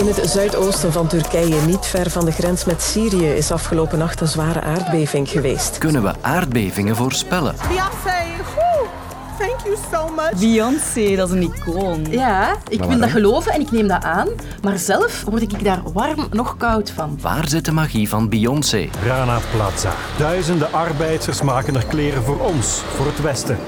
In het zuidoosten van Turkije, niet ver van de grens met Syrië, is afgelopen nacht een zware aardbeving geweest. Kunnen we aardbevingen voorspellen? Beyoncé, woe, thank you so much. Beyoncé, dat is een icoon. Ja, ik wil dat geloven en ik neem dat aan. Maar zelf word ik daar warm nog koud van. Waar zit de magie van Beyoncé? Rana Plaza. Duizenden arbeiders maken er kleren voor ons, voor het Westen.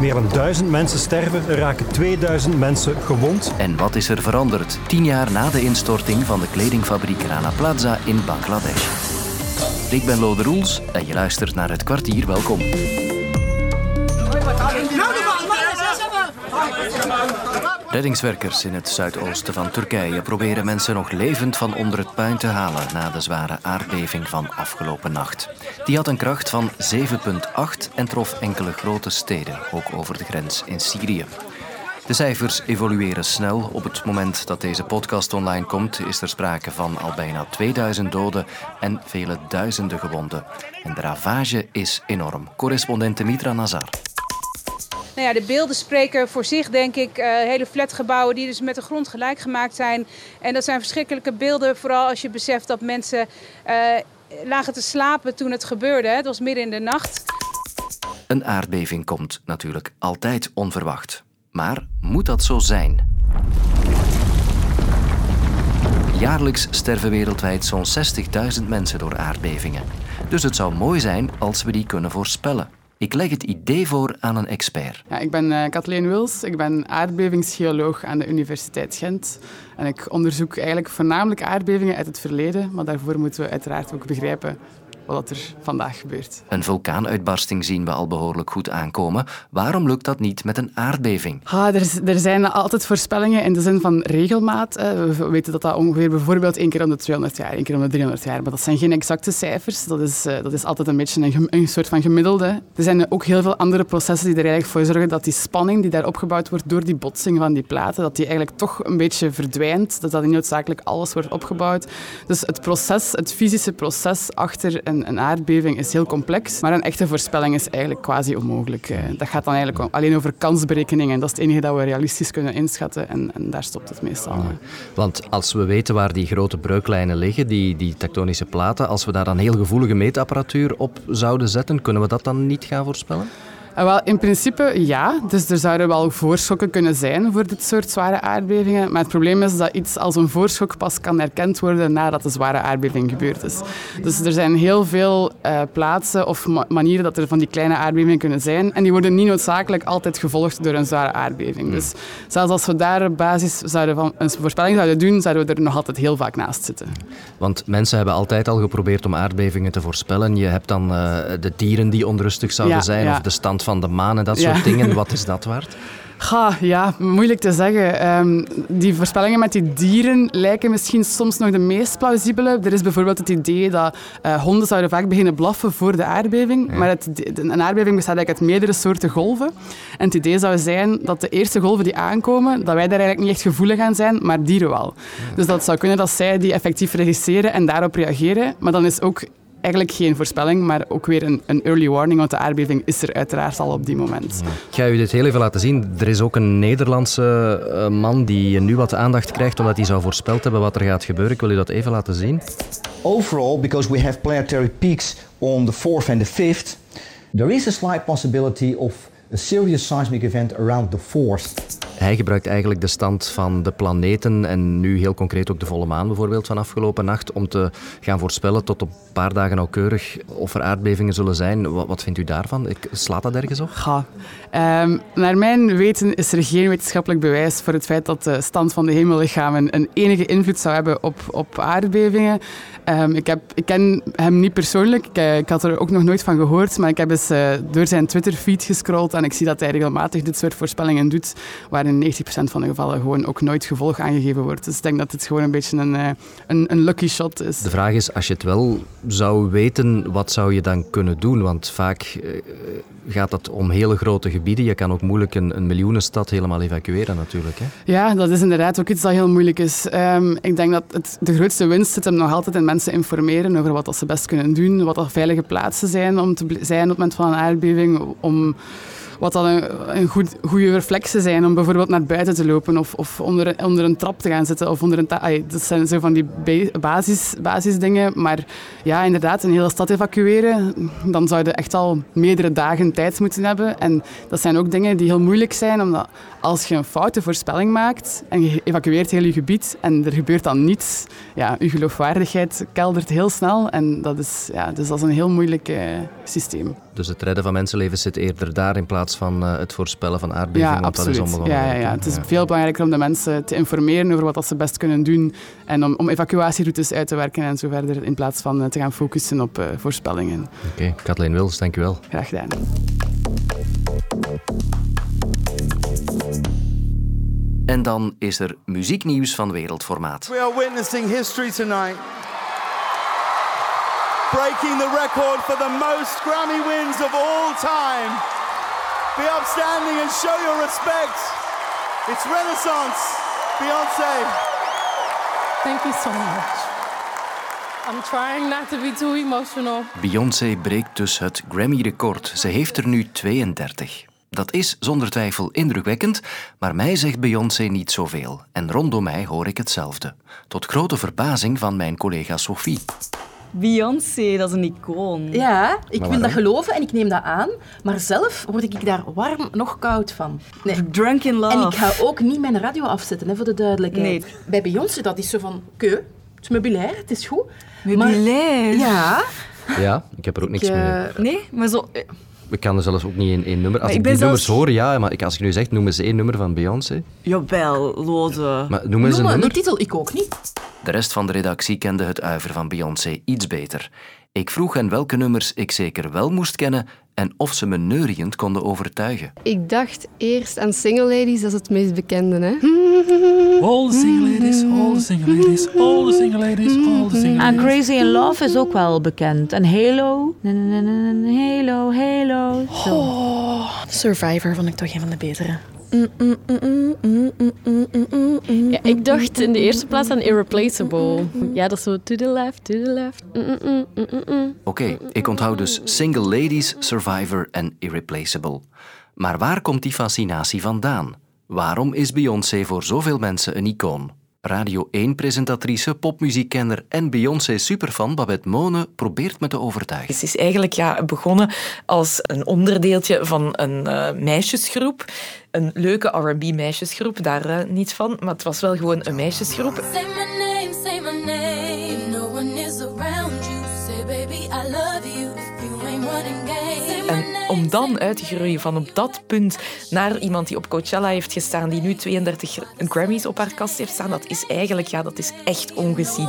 Meer dan duizend mensen sterven, er raken 2000 mensen gewond. En wat is er veranderd tien jaar na de instorting van de kledingfabriek Rana Plaza in Bangladesh? Ik ben Lode Roels en je luistert naar het kwartier. Welkom. Reddingswerkers in het zuidoosten van Turkije proberen mensen nog levend van onder het puin te halen na de zware aardbeving van afgelopen nacht. Die had een kracht van 7,8 en trof enkele grote steden, ook over de grens in Syrië. De cijfers evolueren snel. Op het moment dat deze podcast online komt, is er sprake van al bijna 2000 doden en vele duizenden gewonden. En de ravage is enorm. Correspondent Mitra Nazar. Nou ja, de beelden spreken voor zich, denk ik. Uh, hele flatgebouwen die dus met de grond gelijk gemaakt zijn. En dat zijn verschrikkelijke beelden, vooral als je beseft dat mensen uh, lagen te slapen toen het gebeurde. Het was midden in de nacht. Een aardbeving komt natuurlijk altijd onverwacht. Maar moet dat zo zijn? Jaarlijks sterven wereldwijd zo'n 60.000 mensen door aardbevingen. Dus het zou mooi zijn als we die kunnen voorspellen. Ik leg het idee voor aan een expert. Ja, ik ben uh, Kathleen Wils, ik ben aardbevingsgeoloog aan de Universiteit Gent. En ik onderzoek eigenlijk voornamelijk aardbevingen uit het verleden, maar daarvoor moeten we uiteraard ook begrijpen wat er vandaag gebeurt. Een vulkaanuitbarsting zien we al behoorlijk goed aankomen. Waarom lukt dat niet met een aardbeving? Ah, er, er, zijn altijd voorspellingen in de zin van regelmaat. We weten dat dat ongeveer bijvoorbeeld één keer om de 200 jaar, één keer om de 300 jaar. Maar dat zijn geen exacte cijfers. Dat is, eh, dat is altijd een beetje een, een soort van gemiddelde. Er zijn ook heel veel andere processen die er eigenlijk voor zorgen dat die spanning die daar opgebouwd wordt door die botsing van die platen, dat die eigenlijk toch een beetje verdwijnt. Dat dat niet noodzakelijk alles wordt opgebouwd. Dus het proces, het fysische proces achter een een, aardbeving is heel complex, maar een echte voorspelling is eigenlijk quasi onmogelijk. Eh, dat gaat dan eigenlijk alleen over kansberekeningen. Dat is het enige dat we realistisch kunnen inschatten en, en daar stopt het meestal. Want als we weten waar die grote breuklijnen liggen, die, die tektonische platen, als we daar dan heel gevoelige meetapparatuur op zouden zetten, kunnen we dat dan niet gaan voorspellen? Uh, wel, in principe ja. Dus er zouden wel voorschokken kunnen zijn voor dit soort zware aardbevingen. Maar het probleem is dat iets als een voorschok pas kan erkend worden nadat de zware aardbeving gebeurd is. Dus er zijn heel veel uh, plaatsen of ma manieren dat er van die kleine aardbevingen kunnen zijn. En die worden niet noodzakelijk altijd gevolgd door een zware aardbeving. Dus zelfs als we daar op basis zouden van een voorspelling zouden doen, zouden we er nog altijd heel vaak naast zitten. Want mensen hebben altijd al geprobeerd om aardbevingen te voorspellen. Je hebt dan uh, de dieren die onrustig zouden Ja, zijn ja. of de stand van de maan en dat Ja. soort dingen. Wat is dat waard? Ga, ja, moeilijk te zeggen. Ehm, die voorspellingen met die dieren lijken misschien soms nog de meest plausibele. Er is bijvoorbeeld het idee dat eh, honden zouden vaak beginnen blaffen voor de aardbeving. Maar het, een aardbeving bestaat eigenlijk uit meerdere soorten golven. En het idee zou zijn dat de eerste golven die aankomen, dat wij daar eigenlijk niet echt gevoelig aan zijn, maar dieren wel. Dus dat zou kunnen dat zij die effectief registreren en daarop reageren. Maar dan is ook eigenlijk geen voorspelling, maar ook weer een, een early warning, want de aardbeving is er uiteraard al op die moment. Ik ga u dit heel even laten zien. Er is ook een Nederlandse eh, man die nu wat aandacht krijgt omdat hij zou voorspeld hebben wat er gaat gebeuren. Ik wil u dat even laten zien. Overall, because we have planetary peaks on the 4th and the 5th, there is a slight possibility of a serious seismic event around the 4th. Hij gebruikt eigenlijk de stand van de planeten en nu heel concreet ook de volle maan bijvoorbeeld van afgelopen nacht om te gaan voorspellen tot op een paar dagen nauwkeurig of er aardbevingen zullen zijn. Wat, vindt u daarvan? Ik, slaat dat ergens op? Ga. Ehm, naar mijn weten is er geen wetenschappelijk bewijs voor het feit dat de stand van de hemellichamen een enige invloed zou hebben op, op aardbevingen. Ehm, ik, heb, ik ken hem niet persoonlijk, ik, eh, ik had er ook nog nooit van gehoord, maar ik heb eens eh, door zijn Twitter-feed gescrolld en ik zie dat hij regelmatig dit soort voorspellingen doet, waar in 90% van de gevallen gewoon ook nooit gevolg aangegeven wordt. Dus ik denk dat het gewoon een beetje een, eh, een, een lucky shot is. De vraag is, als je het wel zou weten, wat zou je dan kunnen doen? Want vaak eh, gaat het om hele grote gebieden. Je kan ook moeilijk een, een miljoenenstad helemaal evacueren natuurlijk. Hè? Ja, dat is inderdaad ook iets dat heel moeilijk is. Ehm, ik denk dat het, de grootste winst zit hem nog altijd in mensen informeren over wat dat ze best kunnen doen, wat er veilige plaatsen zijn om te zijn op het moment van een aardbeving, om, wat dan een, een goed, goede reflexen zijn om bijvoorbeeld naar buiten te lopen of, of onder, onder een trap te gaan zitten. Of onder een dat zijn zo van die basis, basisdingen. Maar ja, inderdaad, een hele stad evacueren, dan zou je echt al meerdere dagen tijd moeten hebben. En dat zijn ook dingen die heel moeilijk zijn, omdat als je een foute voorspelling maakt en je evacueert heel je gebied en er gebeurt dan niets, ja, je geloofwaardigheid keldert heel snel. En dat is, ja, dus dat is een heel moeilijk uh, systeem. Dus het redden van mensenlevens zit eerder daar in plaats van uh, het voorspellen van aardbevingen? Ja, absoluut. Dat is ja, ja, ja, Het is veel belangrijker om de mensen te informeren over wat ze best kunnen doen en om, om evacuatieroutes uit te werken en zo verder, in plaats van uh, te gaan focussen op voorspellingen. Oké, okay. Kathleen Wils, dank je wel. Graag gedaan. En dan is er muzieknieuws van wereldformaat. We are witnessing history tonight. Breaking the record for the most Grammy wins of all time. Be upstanding and show your respect. It's Renaissance. Beyonce. Thank you so much. I'm trying not to be too emotional. Beyoncé breekt dus het Grammy-record. Ze heeft er nu 32. Dat is zonder twijfel indrukwekkend, maar mij zegt Beyoncé niet zoveel. En rondom mij hoor ik hetzelfde. Tot grote verbazing van mijn collega Sophie. Beyoncé, dat is een icoon. Ja, ik wil dat geloven en ik neem dat aan. Maar zelf word ik daar warm nog koud van. Nee. Drunk in love. En ik ga ook niet mijn radio afzetten, hè, voor de duidelijkheid. Nee. Bij Beyoncé, dat is zo van... Keu, het is meubilair, het is goed. Meubilair? Maar, ja. Ja, ik heb er ook niks mee. Nee, maar zo... We kan er zelfs ook niet één, één nummer. Als ik, die nummers hoor, ja, maar als je nu zegt, noem eens één nummer van Beyoncé. Jawel, Lode. Maar noem eens noem een nummer. de titel, ik ook niet. De rest van de redactie kende het uiver van Beyoncé iets beter. Ik vroeg hen welke nummers ik zeker wel moest kennen en of ze me neuriënd konden overtuigen. Ik dacht eerst aan Single Ladies, dat is het meest bekende. Hè? All the single ladies, all the single ladies, all the single ladies, all the single ladies. En Crazy in Love is ook wel bekend. En Halo, Halo, Halo. Oh, Survivor vond ik toch een van de betere. Ja, ik dacht in de eerste plaats aan Irreplaceable. Ja, dat is zo to the left, to the left. Oké, okay, ik onthoud dus Single Ladies, Survivor en Irreplaceable. Maar waar komt die fascinatie vandaan? Waarom is Beyoncé voor zoveel mensen een icoon? Radio 1-presentatrice, popmuziekkenner en Beyoncé-superfan Babette Mone probeert me te overtuigen. Het is eigenlijk ja, begonnen als een onderdeeltje van een uh, meisjesgroep. Een leuke R&B-meisjesgroep, daar uh, niet van. Maar het was wel gewoon een meisjesgroep. En om dan uit te groeien van op dat punt naar iemand die op Coachella heeft gestaan, die nu 32 Grammys op haar kast heeft staan, dat is eigenlijk, ja, dat is echt ongezien.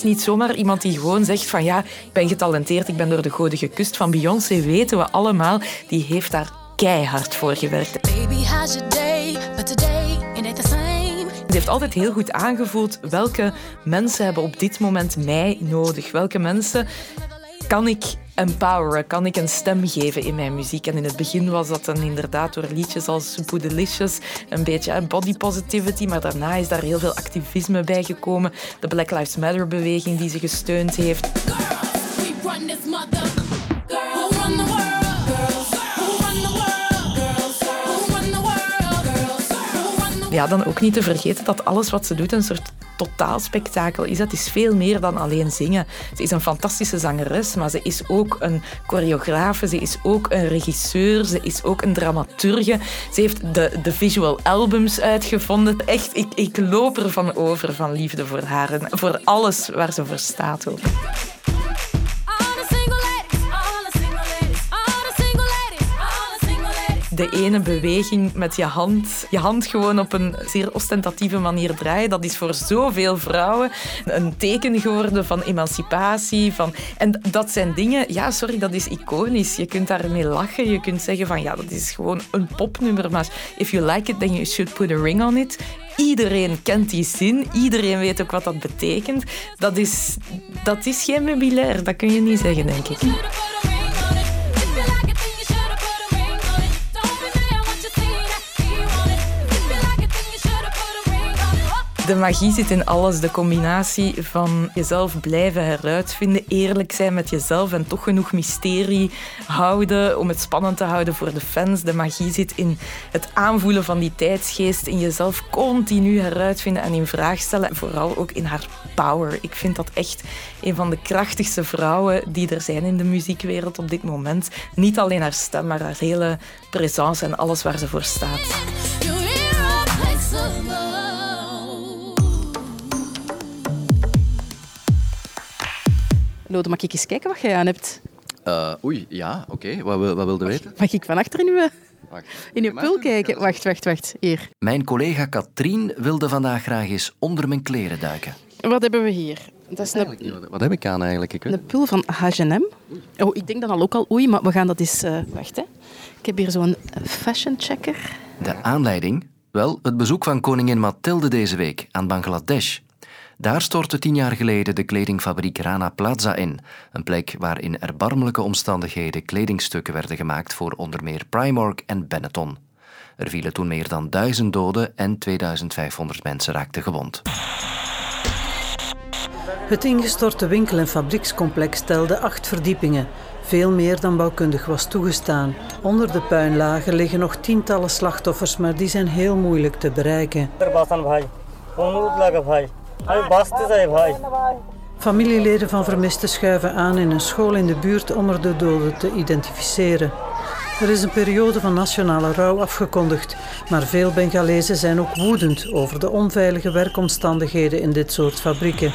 Het is niet zomaar iemand die gewoon zegt van ja, ik ben getalenteerd, ik ben door de goden gekust. Van Beyoncé weten we allemaal, die heeft daar keihard voor gewerkt. Baby, how's your day? But today ain't the same. Het heeft altijd heel goed aangevoeld welke mensen hebben op dit moment mij nodig. Welke mensen kan ik empoweren, kan ik een stem geven in mijn muziek. En in het begin was dat dan inderdaad door liedjes als Delicious, een beetje body positivity, maar daarna is daar heel veel activisme bij gekomen. De Black Lives Matter beweging die ze gesteund heeft. Ja, dan ook niet te vergeten dat alles wat ze doet een soort totaalspektakel is. Dat is veel meer dan alleen zingen. Ze is een fantastische zangeres, maar ze is ook een choreografe, ze is ook een regisseur, ze is ook een dramaturge. Ze heeft de, de visual albums uitgevonden. Echt, ik, ik loop er van over van liefde voor haar en voor alles waar ze voor staat. De ene beweging met je hand, je hand gewoon op een zeer ostentatieve manier draaien, dat is voor zoveel vrouwen een teken geworden van emancipatie. Van... En dat zijn dingen, ja, sorry, dat is iconisch. Je kunt daarmee lachen, je kunt zeggen van ja, dat is gewoon een popnummer, maar if you like it, then you should put a ring on it. Iedereen kent die zin, iedereen weet ook wat dat betekent. Dat is, dat is geen meubilair, dat kun je niet zeggen, denk ik. De magie zit in alles. De combinatie van jezelf blijven heruitvinden, eerlijk zijn met jezelf en toch genoeg mysterie houden om het spannend te houden voor de fans. De magie zit in het aanvoelen van die tijdsgeest, in jezelf continu heruitvinden en in vraag stellen. Vooral ook in haar power. Ik vind dat echt een van de krachtigste vrouwen die er zijn in de muziekwereld op dit moment. Niet alleen haar stem, maar haar hele presence en alles waar ze voor staat. Lode, mag ik eens kijken wat jij aan hebt? Uh, oei, ja, oké. Wat, wat wilde weten? Mag ik van achter in uw, in uw pul kijken? Wacht, wacht, wacht. Hier. Mijn collega Katrien wilde vandaag graag eens onder mijn kleren duiken. Wat hebben we hier? Dat is een... Wat heb ik aan eigenlijk? Ik weet... Een pul van H&M. Oh, ik denk dan al ook al oei, maar we gaan dat eens... Uh, wacht, hè. Ik heb hier zo'n fashion checker. De aanleiding? Wel, het bezoek van koningin Mathilde deze week aan Bangladesh. Daar stortte tien jaar geleden de kledingfabriek Rana Plaza in, een plek waar in erbarmelijke omstandigheden kledingstukken werden gemaakt voor onder meer Primark en Benetton. Er vielen toen meer dan duizend doden en 2500 mensen raakten gewond. Het ingestorte winkel- en fabriekscomplex telde acht verdiepingen, veel meer dan bouwkundig was toegestaan. Onder de puinlagen liggen nog tientallen slachtoffers, maar die zijn heel moeilijk te bereiken. Familieleden van vermisten schuiven aan in een school in de buurt om er de doden te identificeren. Er is een periode van nationale rouw afgekondigd, maar veel Bengalezen zijn ook woedend over de onveilige werkomstandigheden in dit soort fabrieken.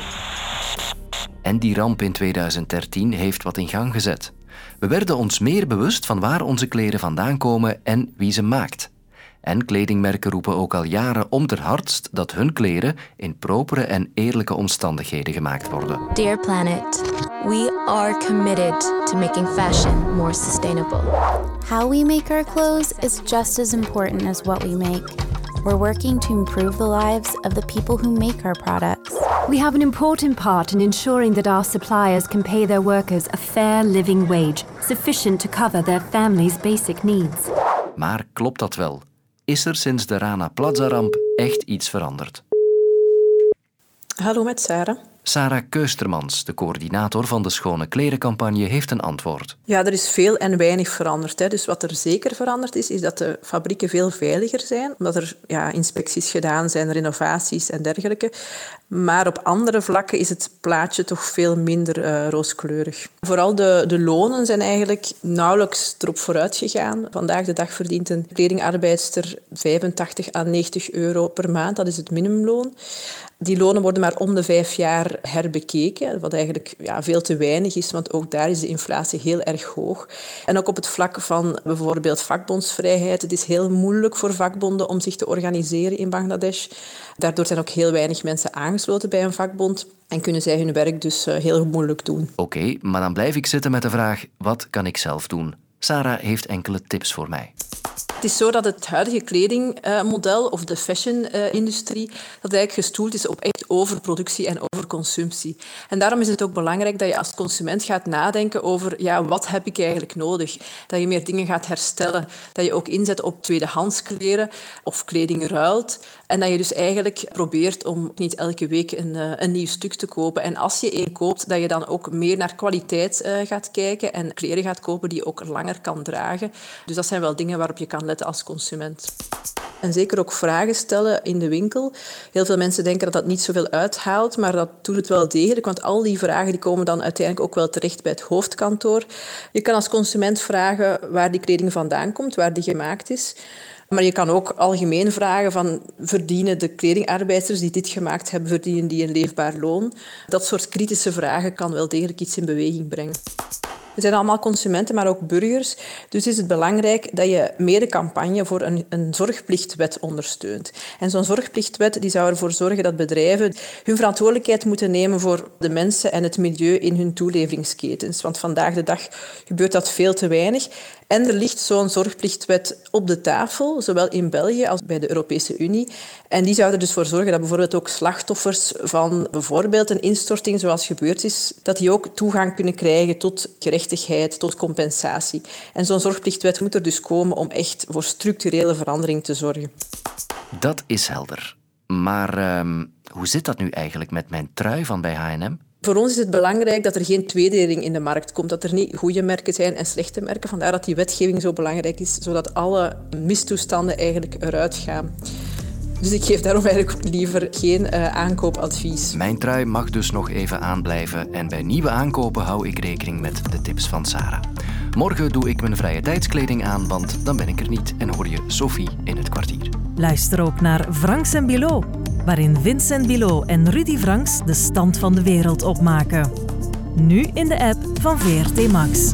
En die ramp in 2013 heeft wat in gang gezet. We werden ons meer bewust van waar onze kleren vandaan komen en wie ze maakt. En kledingmerken roepen ook al jaren om ter hardst dat hun kleren in propere en eerlijke omstandigheden gemaakt worden. Dear Planet, we are committed to making fashion more sustainable. How we make our clothes is just as important as what we make. We're working to improve the lives of the people who make our products. We have an important part in ensuring that our suppliers can pay their workers a fair living wage, sufficient to cover their families' basic needs. Maar klopt dat wel? Is er sinds de Rana Plaza-ramp echt iets veranderd. Hallo met Sarah. Sarah Keustermans, de coördinator van de Schone Klerencampagne, heeft een antwoord. Ja, er is veel en weinig veranderd. Hè. Dus wat er zeker veranderd is, is dat de fabrieken veel veiliger zijn, omdat er ja, inspecties gedaan zijn, renovaties en dergelijke. Maar op andere vlakken is het plaatje toch veel minder uh, rooskleurig. Vooral de, de lonen zijn eigenlijk nauwelijks erop vooruit gegaan. Vandaag de dag verdient een kledingarbeidster 85 à 90 euro per maand. Dat is het minimumloon. Die lonen worden maar om de vijf jaar herbekeken, wat eigenlijk ja, veel te weinig is, want ook daar is de inflatie heel erg hoog. En ook op het vlak van bijvoorbeeld vakbondsvrijheid. Het is heel moeilijk voor vakbonden om zich te organiseren in Bangladesh. Daardoor zijn ook heel weinig mensen aangesloten bij een vakbond en kunnen zij hun werk dus eh, heel moeilijk doen. Oké, maar dan blijf ik zitten met de vraag: wat kan ik zelf doen? Sarah heeft enkele tips voor mij. Is zo dat het huidige kledingmodel of de fashion-industrie dat eigenlijk gestoeld is op echt overproductie en overconsumptie. En daarom is het ook belangrijk dat je als consument gaat nadenken over ja, wat heb ik eigenlijk nodig? Dat je meer dingen gaat herstellen. Dat je ook inzet op tweedehands kleren of kleding ruilt. En dat je dus eigenlijk probeert om niet elke week een, eh, een nieuw stuk te kopen. En als je één koopt, dat je dan ook meer naar kwaliteit uh, gaat kijken en kleren gaat kopen die je ook langer kan dragen. Dus dat zijn wel dingen waarop je kan letten als consument. En zeker ook vragen stellen in de winkel. Heel veel mensen denken dat dat niet zoveel uithaalt, maar dat doet het wel degelijk, want al die vragen die komen dan uiteindelijk ook wel terecht bij het hoofdkantoor. Je kan als consument vragen waar die kleding vandaan komt, waar die gemaakt is. Maar je kan ook algemeen vragen van verdienen de kledingarbeiders die dit gemaakt hebben, verdienen die een leefbaar loon? Dat soort kritische vragen kan wel degelijk iets in beweging brengen. We zijn allemaal consumenten, maar ook burgers. Dus is het belangrijk dat je meer de campagne voor een, een zorgplichtwet ondersteunt. En zo'n zorgplichtwet die zou ervoor zorgen dat bedrijven hun verantwoordelijkheid moeten nemen voor de mensen en het milieu in hun toeleveringsketens. Want vandaag de dag gebeurt dat veel te weinig. En er ligt zo'n zorgplichtwet op de tafel, zowel in België als bij de Europese Unie. En die zou er dus voor zorgen dat bijvoorbeeld ook slachtoffers van bijvoorbeeld een instorting zoals gebeurd is, dat die ook toegang kunnen krijgen tot gerechtigheid, tot compensatie. En zo'n zorgplichtwet moet er dus komen om echt voor structurele verandering te zorgen. Dat is helder. Maar ehm, hoe zit dat nu eigenlijk met mijn trui van bij H&M? Voor ons is het belangrijk dat er geen tweedeling in de markt komt, dat er niet goede merken zijn en slechte merken. Vandaar dat die wetgeving zo belangrijk is, zodat alle mistoestanden eigenlijk eruit gaan. Dus ik geef daarom eigenlijk liever geen uh, aankoopadvies. Mijn trui mag dus nog even aanblijven en bij nieuwe aankopen hou ik rekening met de tips van Sarah. Morgen doe ik mijn vrije tijdskleding aan, want dan ben ik er niet en hoor je Sophie in het kwartier. Luister ook naar Franks en Bilo, waarin Vincent Bilo en Rudy Franks de stand van de wereld opmaken. Nu in de app van VRT Max.